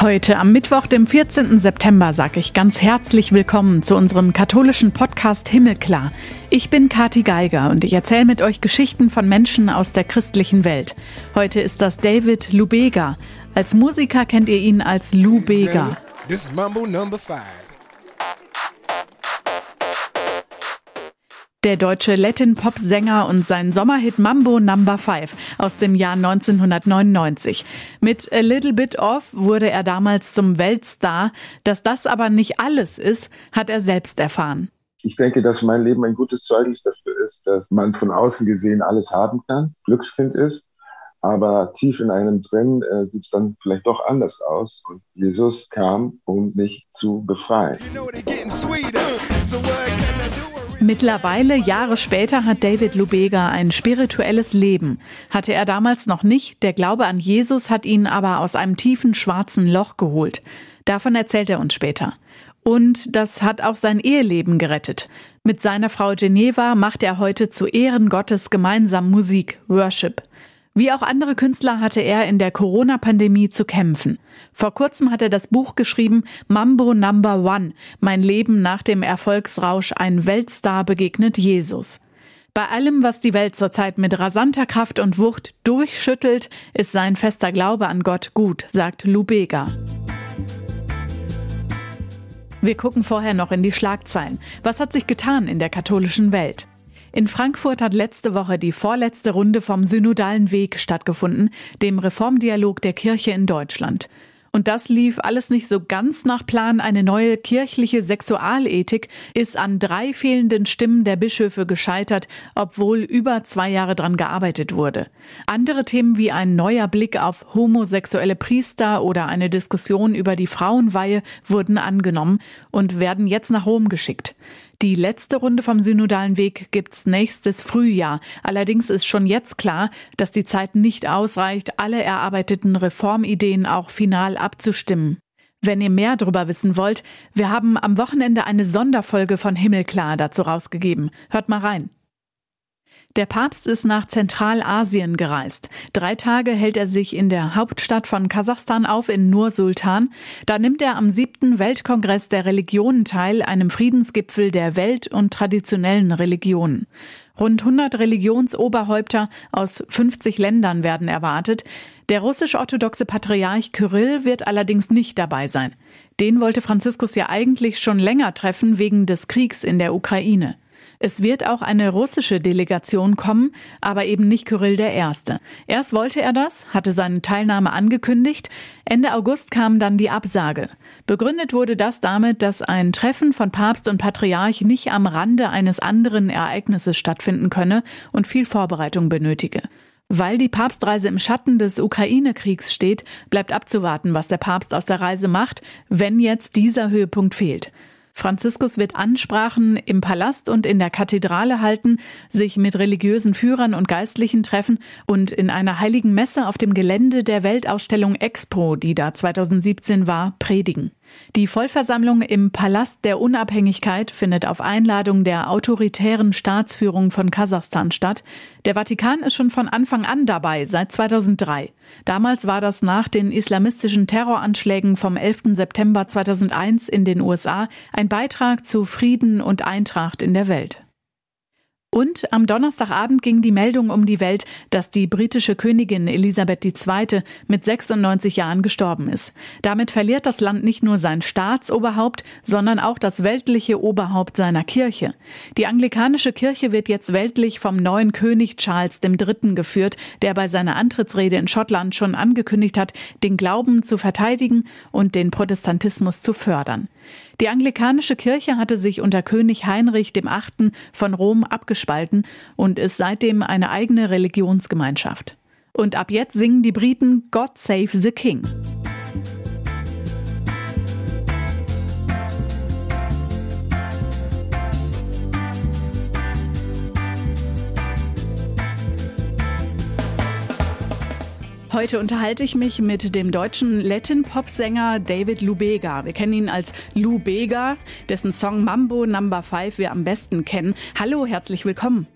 Heute am Mittwoch, dem 14. September, sage ich ganz herzlich willkommen zu unserem katholischen Podcast Himmelklar. Ich bin Kati Geiger und ich erzähle mit euch Geschichten von Menschen aus der christlichen Welt. Heute ist das David Lubega. Als Musiker kennt ihr ihn als Lou Bega. This is Mambo number five. Der deutsche Latin-Pop-Sänger und sein Sommerhit Mambo Number 5 aus dem Jahr 1999. Mit A Little Bit Off wurde er damals zum Weltstar. Dass das aber nicht alles ist, hat er selbst erfahren. Ich denke, dass mein Leben ein gutes Zeugnis dafür ist, dass man von außen gesehen alles haben kann, Glückskind ist, aber tief in einem drin äh, sieht es dann vielleicht doch anders aus. Und Jesus kam, um mich zu befreien. You know Mittlerweile, Jahre später, hat David Lubega ein spirituelles Leben. Hatte er damals noch nicht, der Glaube an Jesus hat ihn aber aus einem tiefen schwarzen Loch geholt. Davon erzählt er uns später. Und das hat auch sein Eheleben gerettet. Mit seiner Frau Geneva macht er heute zu Ehren Gottes gemeinsam Musik, Worship. Wie auch andere Künstler hatte er in der Corona-Pandemie zu kämpfen. Vor kurzem hat er das Buch geschrieben Mambo Number One, mein Leben nach dem Erfolgsrausch, ein Weltstar begegnet Jesus. Bei allem, was die Welt zurzeit mit rasanter Kraft und Wucht durchschüttelt, ist sein fester Glaube an Gott gut, sagt Lubega. Wir gucken vorher noch in die Schlagzeilen. Was hat sich getan in der katholischen Welt? In Frankfurt hat letzte Woche die vorletzte Runde vom Synodalen Weg stattgefunden, dem Reformdialog der Kirche in Deutschland. Und das lief alles nicht so ganz nach Plan. Eine neue kirchliche Sexualethik ist an drei fehlenden Stimmen der Bischöfe gescheitert, obwohl über zwei Jahre dran gearbeitet wurde. Andere Themen wie ein neuer Blick auf homosexuelle Priester oder eine Diskussion über die Frauenweihe wurden angenommen und werden jetzt nach Rom geschickt. Die letzte Runde vom synodalen Weg gibt's nächstes Frühjahr. Allerdings ist schon jetzt klar, dass die Zeit nicht ausreicht, alle erarbeiteten Reformideen auch final abzustimmen. Wenn ihr mehr darüber wissen wollt, wir haben am Wochenende eine Sonderfolge von Himmelklar dazu rausgegeben. Hört mal rein. Der Papst ist nach Zentralasien gereist. Drei Tage hält er sich in der Hauptstadt von Kasachstan auf, in Nur-Sultan. Da nimmt er am siebten Weltkongress der Religionen teil, einem Friedensgipfel der Welt- und traditionellen Religionen. Rund 100 Religionsoberhäupter aus 50 Ländern werden erwartet. Der russisch-orthodoxe Patriarch Kyrill wird allerdings nicht dabei sein. Den wollte Franziskus ja eigentlich schon länger treffen wegen des Kriegs in der Ukraine. Es wird auch eine russische Delegation kommen, aber eben nicht Kyrill I. Erst wollte er das, hatte seine Teilnahme angekündigt. Ende August kam dann die Absage. Begründet wurde das damit, dass ein Treffen von Papst und Patriarch nicht am Rande eines anderen Ereignisses stattfinden könne und viel Vorbereitung benötige. Weil die Papstreise im Schatten des Ukraine-Kriegs steht, bleibt abzuwarten, was der Papst aus der Reise macht, wenn jetzt dieser Höhepunkt fehlt. Franziskus wird Ansprachen im Palast und in der Kathedrale halten, sich mit religiösen Führern und Geistlichen treffen und in einer heiligen Messe auf dem Gelände der Weltausstellung Expo, die da 2017 war, predigen. Die Vollversammlung im Palast der Unabhängigkeit findet auf Einladung der autoritären Staatsführung von Kasachstan statt. Der Vatikan ist schon von Anfang an dabei, seit 2003. Damals war das nach den islamistischen Terroranschlägen vom 11. September 2001 in den USA ein Beitrag zu Frieden und Eintracht in der Welt. Und am Donnerstagabend ging die Meldung um die Welt, dass die britische Königin Elisabeth II. mit 96 Jahren gestorben ist. Damit verliert das Land nicht nur sein Staatsoberhaupt, sondern auch das weltliche Oberhaupt seiner Kirche. Die anglikanische Kirche wird jetzt weltlich vom neuen König Charles III. geführt, der bei seiner Antrittsrede in Schottland schon angekündigt hat, den Glauben zu verteidigen und den Protestantismus zu fördern. Die anglikanische Kirche hatte sich unter König Heinrich VIII. von Rom abgespalten und ist seitdem eine eigene Religionsgemeinschaft. Und ab jetzt singen die Briten God Save the King. Heute unterhalte ich mich mit dem deutschen Latin-Pop-Sänger David Lubega. Wir kennen ihn als Lou Bega, dessen Song Mambo Number 5 wir am besten kennen. Hallo, herzlich willkommen.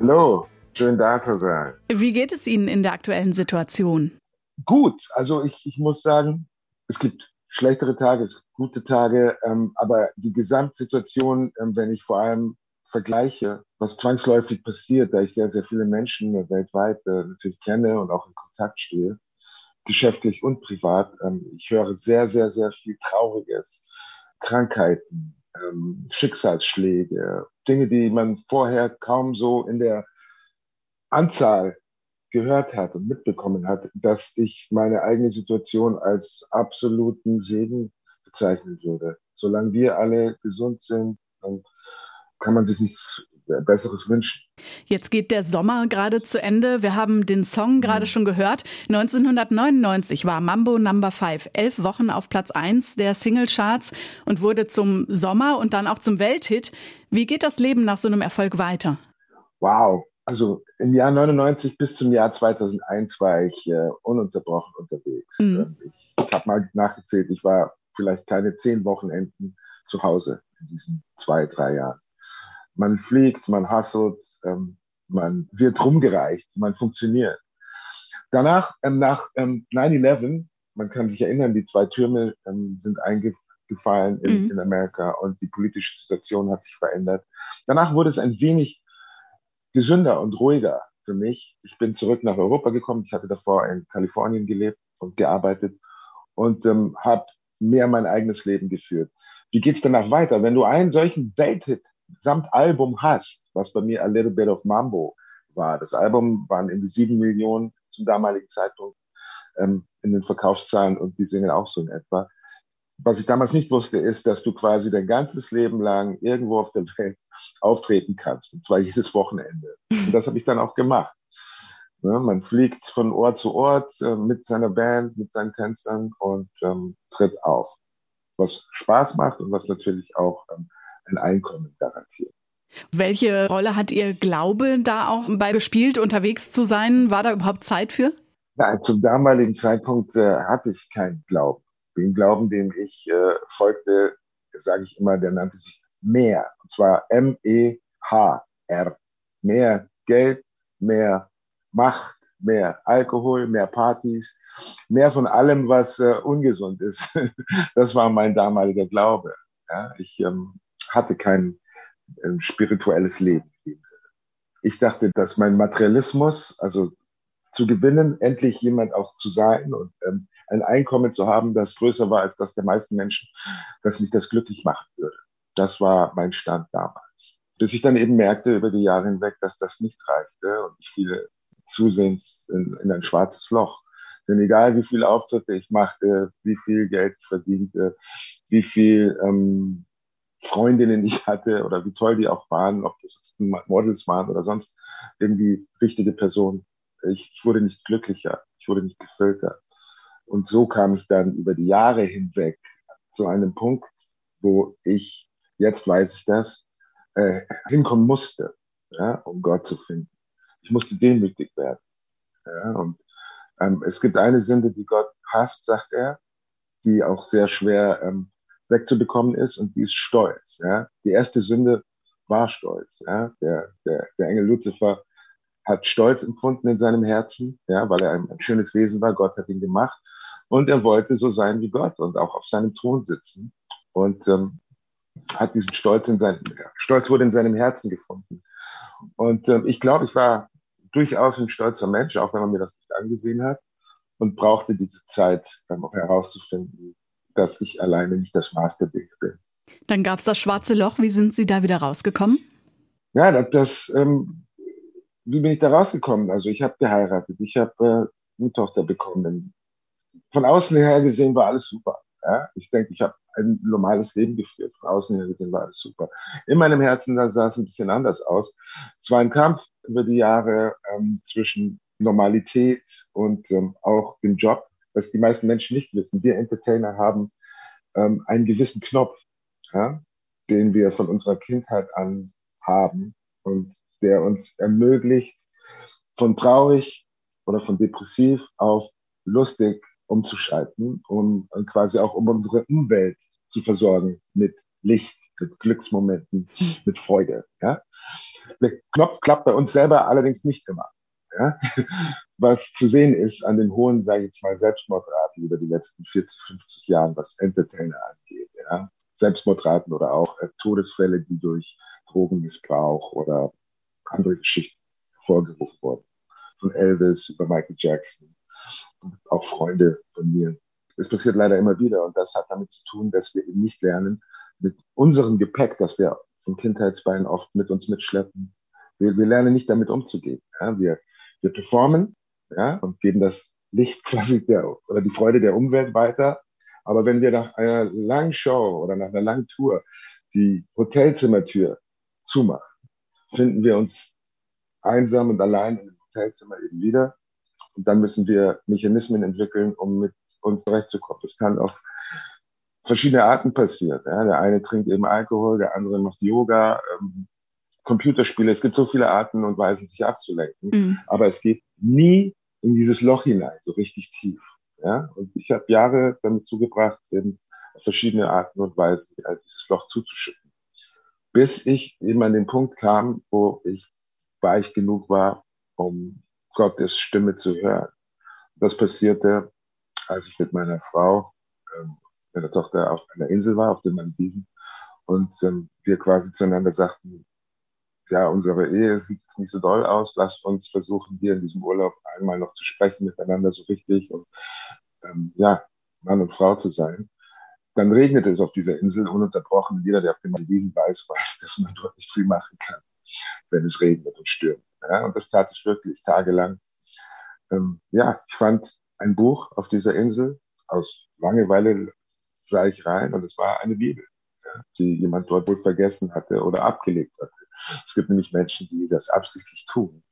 Hallo, schön da zu sein. Wie geht es Ihnen in der aktuellen Situation? Gut, also ich, ich muss sagen, es gibt schlechtere Tage, es gibt gute Tage, ähm, aber die Gesamtsituation, ähm, wenn ich vor allem vergleiche, was zwangsläufig passiert, da ich sehr, sehr viele Menschen weltweit äh, natürlich kenne und auch in Kontakt stehe, geschäftlich und privat. Ähm, ich höre sehr, sehr, sehr viel Trauriges, Krankheiten, ähm, Schicksalsschläge, Dinge, die man vorher kaum so in der Anzahl gehört hat und mitbekommen hat, dass ich meine eigene Situation als absoluten Segen bezeichnen würde. Solange wir alle gesund sind, kann man sich nichts Besseres wünschen. Jetzt geht der Sommer gerade zu Ende. Wir haben den Song gerade mhm. schon gehört. 1999 war Mambo Number 5 elf Wochen auf Platz 1 der Singlecharts und wurde zum Sommer und dann auch zum Welthit. Wie geht das Leben nach so einem Erfolg weiter? Wow. Also im Jahr 99 bis zum Jahr 2001 war ich äh, ununterbrochen unterwegs. Mhm. Ich, ich habe mal nachgezählt, ich war vielleicht keine zehn Wochenenden zu Hause in diesen zwei, drei Jahren man fliegt, man hustelt, ähm, man wird rumgereicht, man funktioniert. Danach, ähm, nach ähm, 9-11, man kann sich erinnern, die zwei Türme ähm, sind eingefallen in, mhm. in Amerika und die politische Situation hat sich verändert. Danach wurde es ein wenig gesünder und ruhiger für mich. Ich bin zurück nach Europa gekommen. Ich hatte davor in Kalifornien gelebt und gearbeitet und ähm, habe mehr mein eigenes Leben geführt. Wie geht's danach weiter? Wenn du einen solchen Welthit samt Album hast, was bei mir A Little Bit of Mambo war. Das Album waren irgendwie sieben Millionen zum damaligen Zeitpunkt ähm, in den Verkaufszahlen und die singen auch so in etwa. Was ich damals nicht wusste, ist, dass du quasi dein ganzes Leben lang irgendwo auf der Welt auftreten kannst, und zwar jedes Wochenende. Und das habe ich dann auch gemacht. Ja, man fliegt von Ort zu Ort äh, mit seiner Band, mit seinen Tänzern und ähm, tritt auf. Was Spaß macht und was natürlich auch ähm, ein Einkommen garantieren. Welche Rolle hat Ihr Glaube da auch bei gespielt, unterwegs zu sein? War da überhaupt Zeit für? Nein, zum damaligen Zeitpunkt äh, hatte ich keinen Glauben. Den Glauben, dem ich äh, folgte, sage ich immer, der nannte sich mehr. Und zwar M-E-H-R. Mehr Geld, mehr Macht, mehr Alkohol, mehr Partys, mehr von allem, was äh, ungesund ist. das war mein damaliger Glaube. Ja, ich ähm, hatte kein äh, spirituelles Leben. Ich dachte, dass mein Materialismus, also zu gewinnen, endlich jemand auch zu sein und ähm, ein Einkommen zu haben, das größer war als das der meisten Menschen, dass mich das glücklich machen würde. Das war mein Stand damals. Bis ich dann eben merkte über die Jahre hinweg, dass das nicht reichte und ich fiel zusehends in, in ein schwarzes Loch. Denn egal wie viele Auftritte ich machte, wie viel Geld ich verdiente, wie viel ähm, Freundinnen ich hatte oder wie toll die auch waren, ob das Models waren oder sonst irgendwie wichtige Personen. Ich, ich wurde nicht glücklicher, ich wurde nicht gefüllter. Und so kam ich dann über die Jahre hinweg zu einem Punkt, wo ich, jetzt weiß ich das, äh, hinkommen musste, ja, um Gott zu finden. Ich musste demütig werden. Ja, und ähm, es gibt eine Sünde, die Gott hasst, sagt er, die auch sehr schwer ähm, wegzubekommen ist und die ist Stolz. Ja? Die erste Sünde war Stolz. Ja? Der, der, der Engel Luzifer hat Stolz empfunden in seinem Herzen, ja, weil er ein, ein schönes Wesen war. Gott hat ihn gemacht und er wollte so sein wie Gott und auch auf seinem Thron sitzen und ähm, hat diesen Stolz in seinem Stolz wurde in seinem Herzen gefunden. Und ähm, ich glaube, ich war durchaus ein stolzer Mensch, auch wenn man mir das nicht angesehen hat und brauchte diese Zeit, dann auch herauszufinden, dass ich alleine nicht das Maß der Dinge bin. Dann gab es das schwarze Loch. Wie sind Sie da wieder rausgekommen? Ja, das, das ähm, wie bin ich da rausgekommen? Also ich habe geheiratet, ich habe äh, eine Tochter bekommen. Von außen her gesehen war alles super. Ja? Ich denke, ich habe ein normales Leben geführt. Von außen her gesehen war alles super. In meinem Herzen da sah es ein bisschen anders aus. Es war ein Kampf über die Jahre ähm, zwischen Normalität und ähm, auch dem Job was die meisten Menschen nicht wissen. Wir Entertainer haben ähm, einen gewissen Knopf, ja, den wir von unserer Kindheit an haben und der uns ermöglicht, von traurig oder von depressiv auf lustig umzuschalten, um quasi auch um unsere Umwelt zu versorgen mit Licht, mit Glücksmomenten, mit Freude. Ja? Der Knopf klappt bei uns selber allerdings nicht immer. Ja? Was zu sehen ist an den hohen, sage ich jetzt mal, Selbstmordraten über die letzten 40, 50 Jahre, was Entertainer angeht. Ja? Selbstmordraten oder auch äh, Todesfälle, die durch Drogenmissbrauch oder andere Geschichten hervorgerufen wurden. Von Elvis über Michael Jackson und auch Freunde von mir. Es passiert leider immer wieder und das hat damit zu tun, dass wir eben nicht lernen, mit unserem Gepäck, das wir von Kindheitsbeinen oft mit uns mitschleppen, wir, wir lernen nicht damit umzugehen. Ja? Wir, wir performen ja, und geben das Licht quasi der, oder die Freude der Umwelt weiter. Aber wenn wir nach einer langen Show oder nach einer langen Tour die Hotelzimmertür zumachen, finden wir uns einsam und allein in dem Hotelzimmer eben wieder. Und dann müssen wir Mechanismen entwickeln, um mit uns zurechtzukommen. Das kann auf verschiedene Arten passieren. Ja. Der eine trinkt eben Alkohol, der andere macht Yoga, ähm, Computerspiele. Es gibt so viele Arten und Weisen, sich abzulenken. Mhm. Aber es geht nie in dieses Loch hinein, so richtig tief. Ja? Und ich habe Jahre damit zugebracht, eben auf verschiedene Arten und Weisen dieses Loch zuzuschütten. Bis ich eben an den Punkt kam, wo ich weich genug war, um Gottes Stimme zu hören. Das passierte, als ich mit meiner Frau, ähm, meiner Tochter auf einer Insel war, auf den Malediven, und ähm, wir quasi zueinander sagten, ja, unsere Ehe sieht jetzt nicht so doll aus. Lasst uns versuchen, hier in diesem Urlaub einmal noch zu sprechen miteinander so richtig und ähm, ja, Mann und Frau zu sein. Dann regnete es auf dieser Insel ununterbrochen. Jeder, der auf dem Malediven weiß, weiß, dass man dort nicht viel machen kann, wenn es regnet und stürmt. Ja, und das tat es wirklich tagelang. Ähm, ja, ich fand ein Buch auf dieser Insel. Aus Langeweile sah ich rein und es war eine Bibel, die jemand dort wohl vergessen hatte oder abgelegt hatte. Es gibt nämlich Menschen, die das absichtlich tun.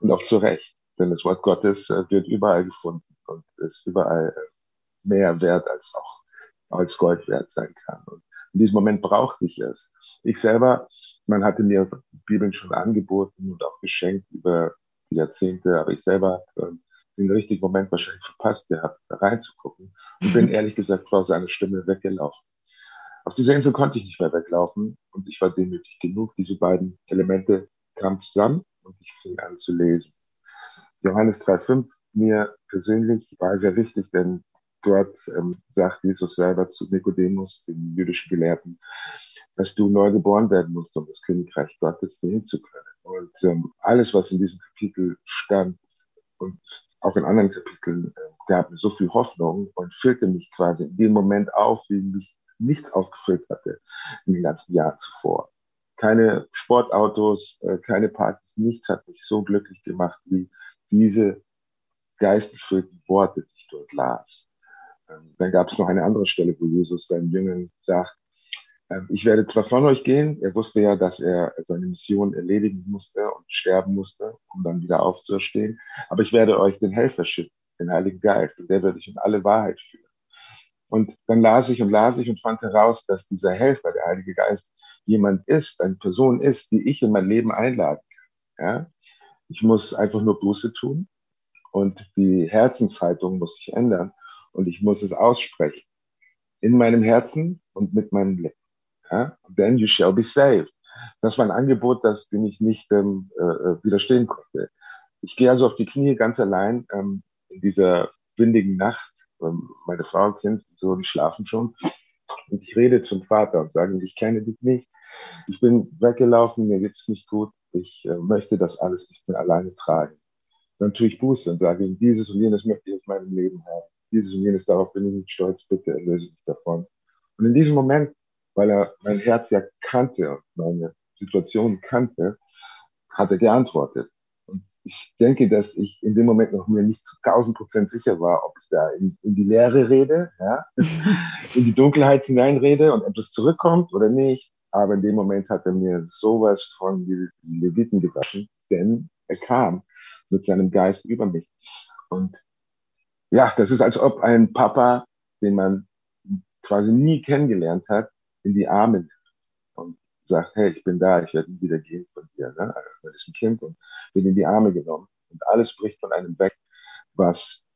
Und auch zu Recht. Denn das Wort Gottes äh, wird überall gefunden und ist überall äh, mehr wert als auch als Gold wert sein kann. Und in diesem Moment brauchte ich es. Ich selber, man hatte mir Bibeln schon angeboten und auch geschenkt über die Jahrzehnte, aber ich selber äh, den richtigen Moment wahrscheinlich verpasst gehabt, da reinzugucken und bin ehrlich gesagt vor seiner Stimme weggelaufen. Auf dieser Insel konnte ich nicht mehr weglaufen und ich war demütig genug. Diese beiden Elemente kamen zusammen und ich fing an zu lesen. Johannes 3,5 mir persönlich war sehr wichtig, denn dort ähm, sagt Jesus selber zu Nikodemus, dem jüdischen Gelehrten, dass du neu geboren werden musst, um das Königreich Gottes sehen zu können. Und ähm, alles, was in diesem Kapitel stand und auch in anderen Kapiteln, äh, gab mir so viel Hoffnung und füllte mich quasi in dem Moment auf, wie mich nichts aufgefüllt hatte in den ganzen Jahren zuvor. Keine Sportautos, äh, keine Partys, nichts hat mich so glücklich gemacht wie diese geistgefüllten Worte, die ich dort las. Ähm, dann gab es noch eine andere Stelle, wo Jesus seinen Jüngern sagt, ähm, ich werde zwar von euch gehen, er wusste ja, dass er seine Mission erledigen musste und sterben musste, um dann wieder aufzuerstehen, aber ich werde euch den Helfer schicken, den Heiligen Geist, und der wird euch in alle Wahrheit führen. Und dann las ich und las ich und fand heraus, dass dieser Helfer, der Heilige Geist, jemand ist, eine Person ist, die ich in mein Leben einladen kann. Ja? Ich muss einfach nur Buße tun und die Herzenshaltung muss sich ändern und ich muss es aussprechen. In meinem Herzen und mit meinem Lippen. Ja? Then you shall be saved. Das war ein Angebot, das dem ich nicht ähm, äh, äh, widerstehen konnte. Ich gehe also auf die Knie ganz allein ähm, in dieser windigen Nacht meine Frau und Kind, so, die schlafen schon. Und ich rede zum Vater und sage, ich kenne dich nicht. Ich bin weggelaufen, mir geht's nicht gut. Ich äh, möchte das alles nicht mehr alleine tragen. Dann tue ich Buße und sage ihm, dieses und jenes möchte ich aus meinem Leben haben. Dieses und jenes, darauf bin ich nicht stolz, bitte erlöse mich davon. Und in diesem Moment, weil er mein Herz ja kannte und meine Situation kannte, hat er geantwortet. Ich denke, dass ich in dem Moment noch mir nicht zu 1000 Prozent sicher war, ob ich da in, in die Leere rede, ja, in die Dunkelheit hineinrede und etwas zurückkommt oder nicht. Aber in dem Moment hat er mir sowas von die Leviten gewaschen, denn er kam mit seinem Geist über mich. Und ja, das ist, als ob ein Papa, den man quasi nie kennengelernt hat, in die Arme sagt, hey, ich bin da, ich werde nie wieder gehen von dir. Ne? Das ist ein Kind und wird in die Arme genommen und alles bricht von einem weg, was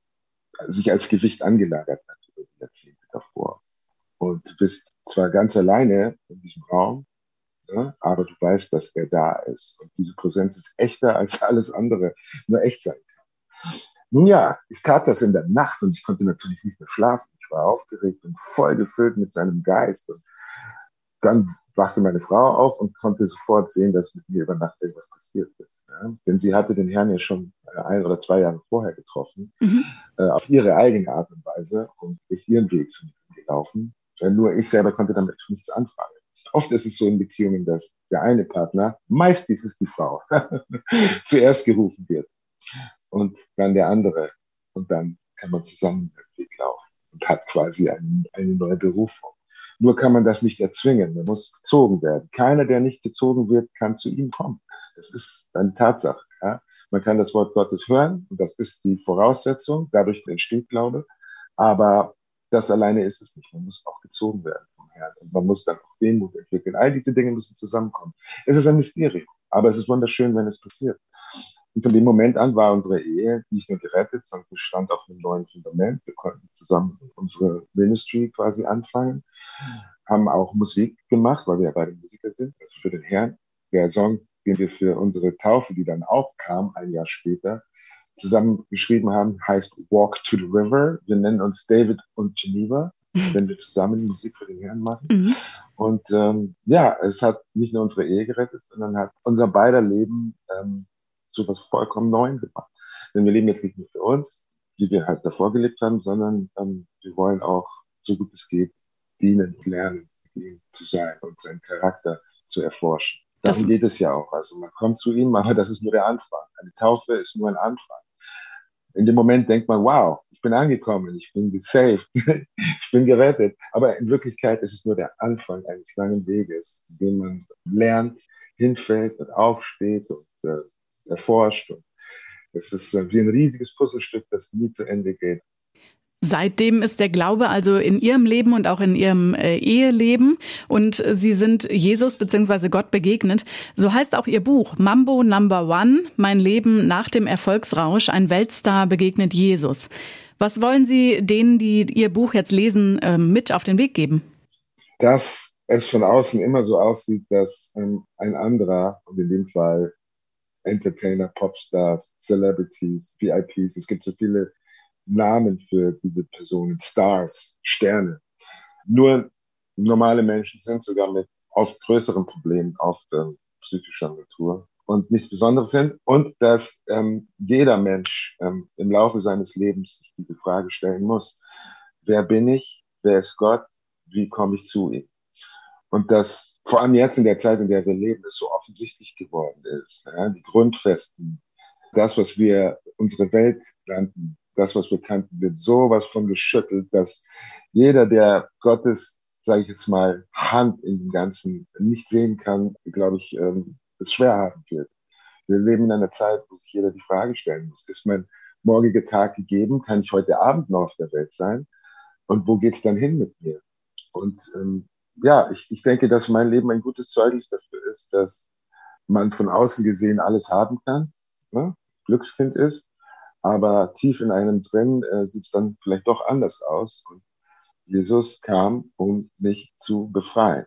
sich als Gewicht angelagert hat über die Jahrzehnte davor. Und du bist zwar ganz alleine in diesem Raum, ne, aber du weißt, dass er da ist. Und diese Präsenz ist echter als alles andere nur echt sein kann. Nun ja, ich tat das in der Nacht und ich konnte natürlich nicht mehr schlafen. Ich war aufgeregt und voll gefüllt mit seinem Geist. Und dann wachte meine Frau auf und konnte sofort sehen, dass mit mir über Nacht irgendwas passiert ist. Ja? Denn sie hatte den Herrn ja schon äh, ein oder zwei Jahre vorher getroffen, mhm. äh, auf ihre eigene Art und Weise und ist ihren Weg zu ihm gelaufen. Äh, nur ich selber konnte damit nichts anfangen. Oft ist es so in Beziehungen, dass der eine Partner, meist ist es die Frau, zuerst gerufen wird und dann der andere. Und dann kann man zusammen seinen Weg laufen und hat quasi eine, eine neue Berufung. Nur kann man das nicht erzwingen. Man muss gezogen werden. Keiner, der nicht gezogen wird, kann zu ihm kommen. Das ist eine Tatsache. Ja? Man kann das Wort Gottes hören und das ist die Voraussetzung. Dadurch entsteht Glaube. Aber das alleine ist es nicht. Man muss auch gezogen werden vom Herrn und man muss dann auch Demut entwickeln. All diese Dinge müssen zusammenkommen. Es ist ein Mysterium, aber es ist wunderschön, wenn es passiert. Und von dem Moment an war unsere Ehe nicht nur gerettet, sondern sie stand auf einem neuen Fundament. Wir konnten zusammen unsere Ministry quasi anfangen, haben auch Musik gemacht, weil wir ja beide Musiker sind, also für den Herrn. Der Song, den wir für unsere Taufe, die dann auch kam, ein Jahr später, zusammen geschrieben haben, heißt Walk to the River. Wir nennen uns David und Geneva, wenn wir zusammen Musik für den Herrn machen. Mhm. Und ähm, ja, es hat nicht nur unsere Ehe gerettet, sondern hat unser beider Leben ähm, zu was vollkommen Neuem gemacht. Denn wir leben jetzt nicht nur für uns, wie wir halt davor gelebt haben, sondern ähm, wir wollen auch, so gut es geht, dienen, lernen, ihm zu sein und seinen Charakter zu erforschen. Darum das geht es ja auch. Also man kommt zu ihm, aber das ist nur der Anfang. Eine Taufe ist nur ein Anfang. In dem Moment denkt man, wow, ich bin angekommen, ich bin gesaved, ich bin gerettet. Aber in Wirklichkeit ist es nur der Anfang eines langen Weges, in dem man lernt, hinfällt und aufsteht und äh, erforscht. Und es ist wie ein riesiges Puzzlestück, das nie zu Ende geht. Seitdem ist der Glaube also in Ihrem Leben und auch in Ihrem äh, Eheleben und Sie sind Jesus bzw. Gott begegnet. So heißt auch Ihr Buch Mambo Number One, mein Leben nach dem Erfolgsrausch, ein Weltstar begegnet Jesus. Was wollen Sie denen, die Ihr Buch jetzt lesen, äh, mit auf den Weg geben? Dass es von außen immer so aussieht, dass ähm, ein anderer, und in dem Fall Entertainer, Popstars, Celebrities, VIPs. Es gibt so viele Namen für diese Personen, Stars, Sterne. Nur normale Menschen sind sogar mit oft größeren Problemen, oft ähm, psychischer Natur und nichts Besonderes sind. Und dass ähm, jeder Mensch ähm, im Laufe seines Lebens sich diese Frage stellen muss. Wer bin ich? Wer ist Gott? Wie komme ich zu ihm? Und dass vor allem jetzt in der Zeit, in der wir leben, es so offensichtlich geworden ist. Ja, die Grundfesten, das, was wir unsere Welt nannten, das, was wir kannten, wird sowas von geschüttelt, dass jeder, der Gottes, sage ich jetzt mal, Hand in dem Ganzen nicht sehen kann, glaube ich, ähm, es schwer haben wird. Wir leben in einer Zeit, wo sich jeder die Frage stellen muss, ist mein morgiger Tag gegeben? Kann ich heute Abend noch auf der Welt sein? Und wo geht's dann hin mit mir? Und ähm, ja, ich, ich denke, dass mein Leben ein gutes Zeugnis dafür ist, dass man von außen gesehen alles haben kann, ne? Glückskind ist, aber tief in einem drin äh, sieht es dann vielleicht doch anders aus. Und Jesus kam, um mich zu befreien.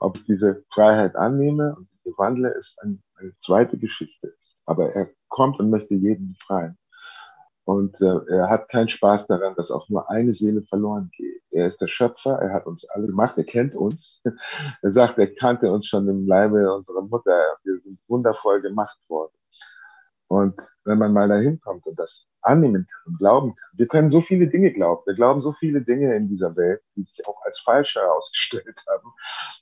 Ob ich diese Freiheit annehme und wandle, ist ein, eine zweite Geschichte. Aber er kommt und möchte jeden befreien. Und äh, er hat keinen Spaß daran, dass auch nur eine Seele verloren geht. Er ist der Schöpfer, er hat uns alle gemacht, er kennt uns. er sagt, er kannte uns schon im Leibe unserer Mutter. Wir sind wundervoll gemacht worden. Und wenn man mal dahin kommt und das annehmen kann und glauben kann, wir können so viele Dinge glauben. Wir glauben so viele Dinge in dieser Welt, die sich auch als falsch herausgestellt haben,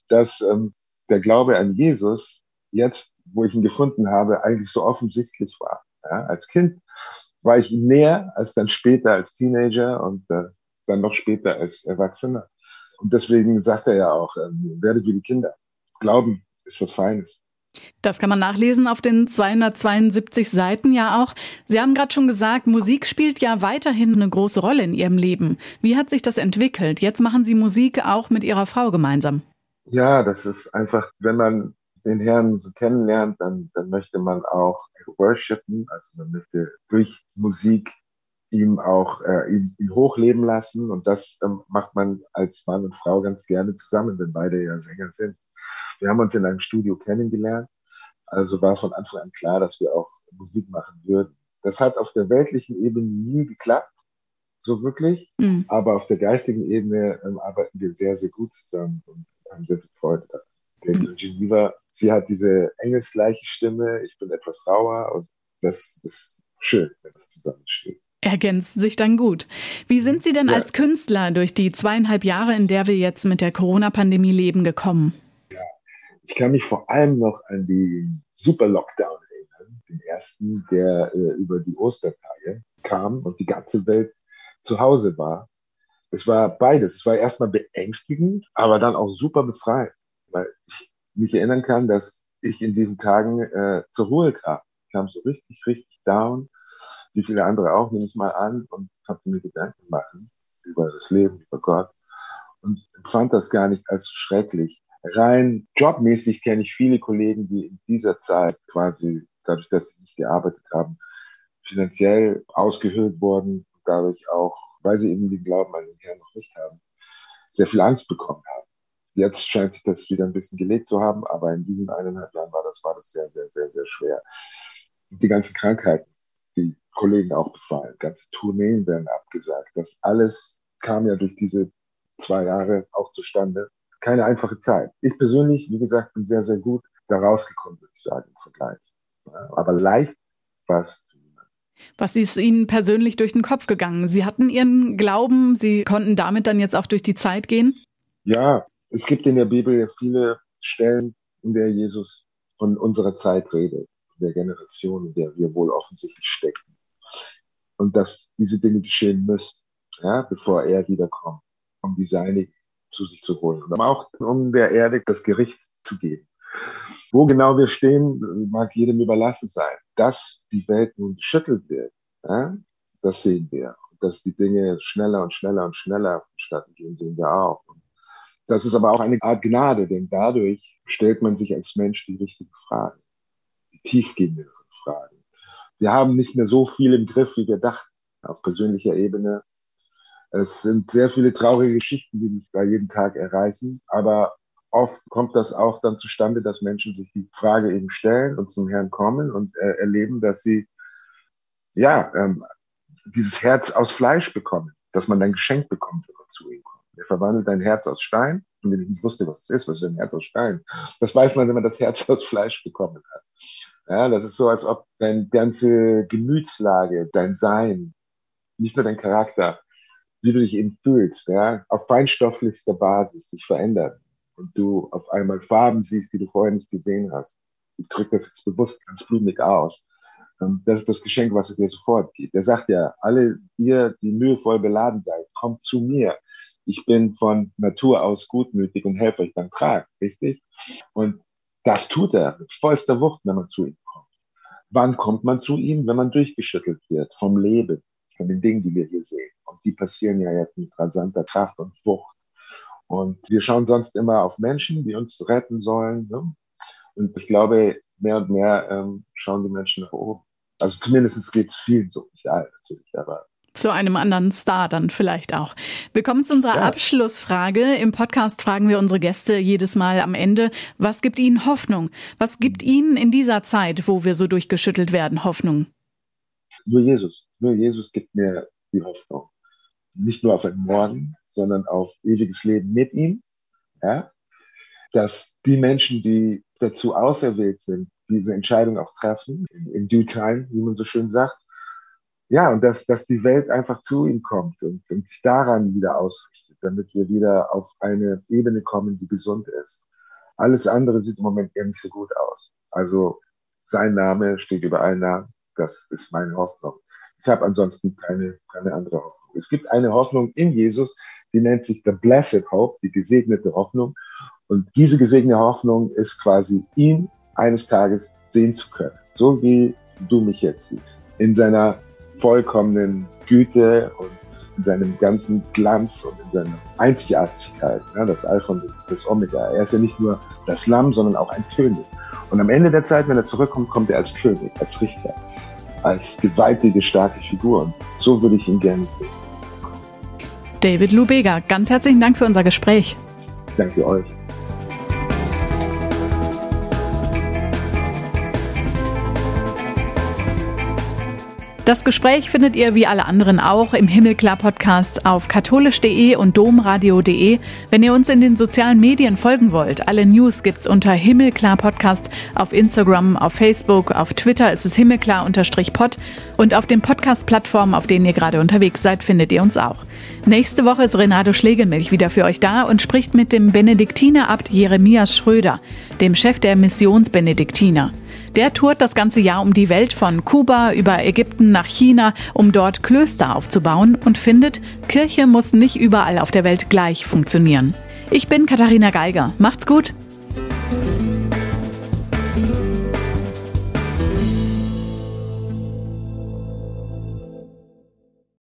dass ähm, der Glaube an Jesus jetzt, wo ich ihn gefunden habe, eigentlich so offensichtlich war. Ja, als Kind war ich ihm näher als dann später als Teenager und äh, dann noch später als Erwachsener. Und deswegen sagt er ja auch, äh, werdet wie die Kinder. Glauben ist was Feines. Das kann man nachlesen auf den 272 Seiten ja auch. Sie haben gerade schon gesagt, Musik spielt ja weiterhin eine große Rolle in Ihrem Leben. Wie hat sich das entwickelt? Jetzt machen Sie Musik auch mit Ihrer Frau gemeinsam. Ja, das ist einfach, wenn man den Herrn so kennenlernt, dann, dann möchte man auch worshipen, also man möchte durch Musik ihm auch äh, ihn, ihn hochleben lassen und das ähm, macht man als Mann und Frau ganz gerne zusammen, wenn beide ja Sänger sind. Wir haben uns in einem Studio kennengelernt, also war von Anfang an klar, dass wir auch Musik machen würden. Das hat auf der weltlichen Ebene nie geklappt, so wirklich. Mhm. Aber auf der geistigen Ebene ähm, arbeiten wir sehr, sehr gut zusammen und haben sehr viel Freude daran. Mhm. Geneva, sie hat diese engelsgleiche Stimme, ich bin etwas rauer und das ist schön, wenn das zusammensteht. Ergänzt sich dann gut. Wie sind Sie denn ja. als Künstler durch die zweieinhalb Jahre, in der wir jetzt mit der Corona-Pandemie leben, gekommen? Ja, ich kann mich vor allem noch an den Super-Lockdown erinnern, den ersten, der äh, über die Ostertage kam und die ganze Welt zu Hause war. Es war beides. Es war erstmal beängstigend, aber dann auch super befreiend, weil ich mich erinnern kann, dass ich in diesen Tagen äh, zur Ruhe kam. Ich kam so richtig, richtig down wie viele andere auch, nehme ich mal an, und habe mir Gedanken machen über das Leben, über Gott und fand das gar nicht als schrecklich. Rein jobmäßig kenne ich viele Kollegen, die in dieser Zeit quasi, dadurch, dass sie nicht gearbeitet haben, finanziell ausgehöhlt wurden, dadurch auch, weil sie eben den Glauben an den Herrn noch nicht haben, sehr viel Angst bekommen haben. Jetzt scheint sich das wieder ein bisschen gelegt zu haben, aber in diesen eineinhalb Jahren war das, war das sehr, sehr, sehr, sehr schwer. Die ganzen Krankheiten, die Kollegen auch befallen. Ganze Tourneen werden abgesagt. Das alles kam ja durch diese zwei Jahre auch zustande. Keine einfache Zeit. Ich persönlich, wie gesagt, bin sehr, sehr gut da rausgekommen, würde ich sagen, im Vergleich. Aber leicht war es was ist Ihnen persönlich durch den Kopf gegangen? Sie hatten Ihren Glauben, Sie konnten damit dann jetzt auch durch die Zeit gehen? Ja, es gibt in der Bibel viele Stellen, in der Jesus von unserer Zeit redet, der Generation, in der wir wohl offensichtlich stecken und dass diese Dinge geschehen müssen, ja, bevor er wiederkommt, um die Seine zu sich zu holen. Und auch um der Erde das Gericht zu geben. Wo genau wir stehen, mag jedem überlassen sein. Dass die Welt nun geschüttelt wird, ja, das sehen wir. Dass die Dinge schneller und schneller und schneller vonstatten gehen, sehen wir auch. Und das ist aber auch eine Art Gnade, denn dadurch stellt man sich als Mensch die richtigen Fragen, die tiefgehenden Fragen wir haben nicht mehr so viel im Griff, wie wir dachten, auf persönlicher Ebene. Es sind sehr viele traurige Geschichten, die mich da jeden Tag erreichen, aber oft kommt das auch dann zustande, dass Menschen sich die Frage eben stellen und zum Herrn kommen und äh, erleben, dass sie ja ähm, dieses Herz aus Fleisch bekommen, dass man dann geschenkt bekommt, wenn man zu ihm kommt. Er verwandelt ein Herz aus Stein. Und wenn ich nicht wusste, was es ist, was ist ein Herz aus Stein? Das weiß man, wenn man das Herz aus Fleisch bekommen hat. Ja, das ist so, als ob deine ganze Gemütslage, dein Sein, nicht nur dein Charakter, wie du dich eben fühlst, ja, auf feinstofflichster Basis sich verändert und du auf einmal Farben siehst, die du vorher nicht gesehen hast. Ich drücke das jetzt bewusst ganz blumig aus. Das ist das Geschenk, was er dir sofort gibt. Er sagt ja, alle ihr, die mühevoll beladen seid, kommt zu mir. Ich bin von Natur aus gutmütig und helfe euch beim Trag, richtig? Und das tut er mit vollster Wucht, wenn man zu ihm kommt. Wann kommt man zu ihm? Wenn man durchgeschüttelt wird vom Leben, von den Dingen, die wir hier sehen. Und die passieren ja jetzt mit rasanter Kraft und Wucht. Und wir schauen sonst immer auf Menschen, die uns retten sollen. Ne? Und ich glaube, mehr und mehr ähm, schauen die Menschen nach oben. Also zumindest geht es vielen so, nicht allen natürlich, aber zu einem anderen Star dann vielleicht auch. Wir kommen zu unserer ja. Abschlussfrage. Im Podcast fragen wir unsere Gäste jedes Mal am Ende, was gibt ihnen Hoffnung? Was gibt ihnen in dieser Zeit, wo wir so durchgeschüttelt werden, Hoffnung? Nur Jesus. Nur Jesus gibt mir die Hoffnung. Nicht nur auf einen Morgen, sondern auf ewiges Leben mit ihm. Ja? Dass die Menschen, die dazu auserwählt sind, diese Entscheidung auch treffen, in due time, wie man so schön sagt, ja, und dass, dass die Welt einfach zu ihm kommt und, und sich daran wieder ausrichtet, damit wir wieder auf eine Ebene kommen, die gesund ist. Alles andere sieht im Moment eher nicht so gut aus. Also sein Name steht über allen Namen. Das ist meine Hoffnung. Ich habe ansonsten keine, keine andere Hoffnung. Es gibt eine Hoffnung in Jesus, die nennt sich the Blessed Hope, die gesegnete Hoffnung. Und diese gesegnete Hoffnung ist quasi ihn eines Tages sehen zu können. So wie du mich jetzt siehst. In seiner vollkommenen Güte und in seinem ganzen Glanz und in seiner Einzigartigkeit, ja, das Alpha und das Omega. Er ist ja nicht nur das Lamm, sondern auch ein König. Und am Ende der Zeit, wenn er zurückkommt, kommt er als König, als Richter, als gewaltige, starke Figur. Und so würde ich ihn gerne sehen. David Lubega, ganz herzlichen Dank für unser Gespräch. Danke euch. Das Gespräch findet ihr wie alle anderen auch im Himmelklar Podcast auf katholisch.de und domradio.de. Wenn ihr uns in den sozialen Medien folgen wollt, alle News gibt's unter Himmelklar Podcast auf Instagram, auf Facebook, auf Twitter ist es himmelklar-pod und auf den Podcast-Plattformen, auf denen ihr gerade unterwegs seid, findet ihr uns auch. Nächste Woche ist Renato Schlegelmilch wieder für euch da und spricht mit dem Benediktinerabt Jeremias Schröder, dem Chef der Missionsbenediktiner. Der tourt das ganze Jahr um die Welt von Kuba über Ägypten nach China, um dort Klöster aufzubauen und findet, Kirche muss nicht überall auf der Welt gleich funktionieren. Ich bin Katharina Geiger. Macht's gut!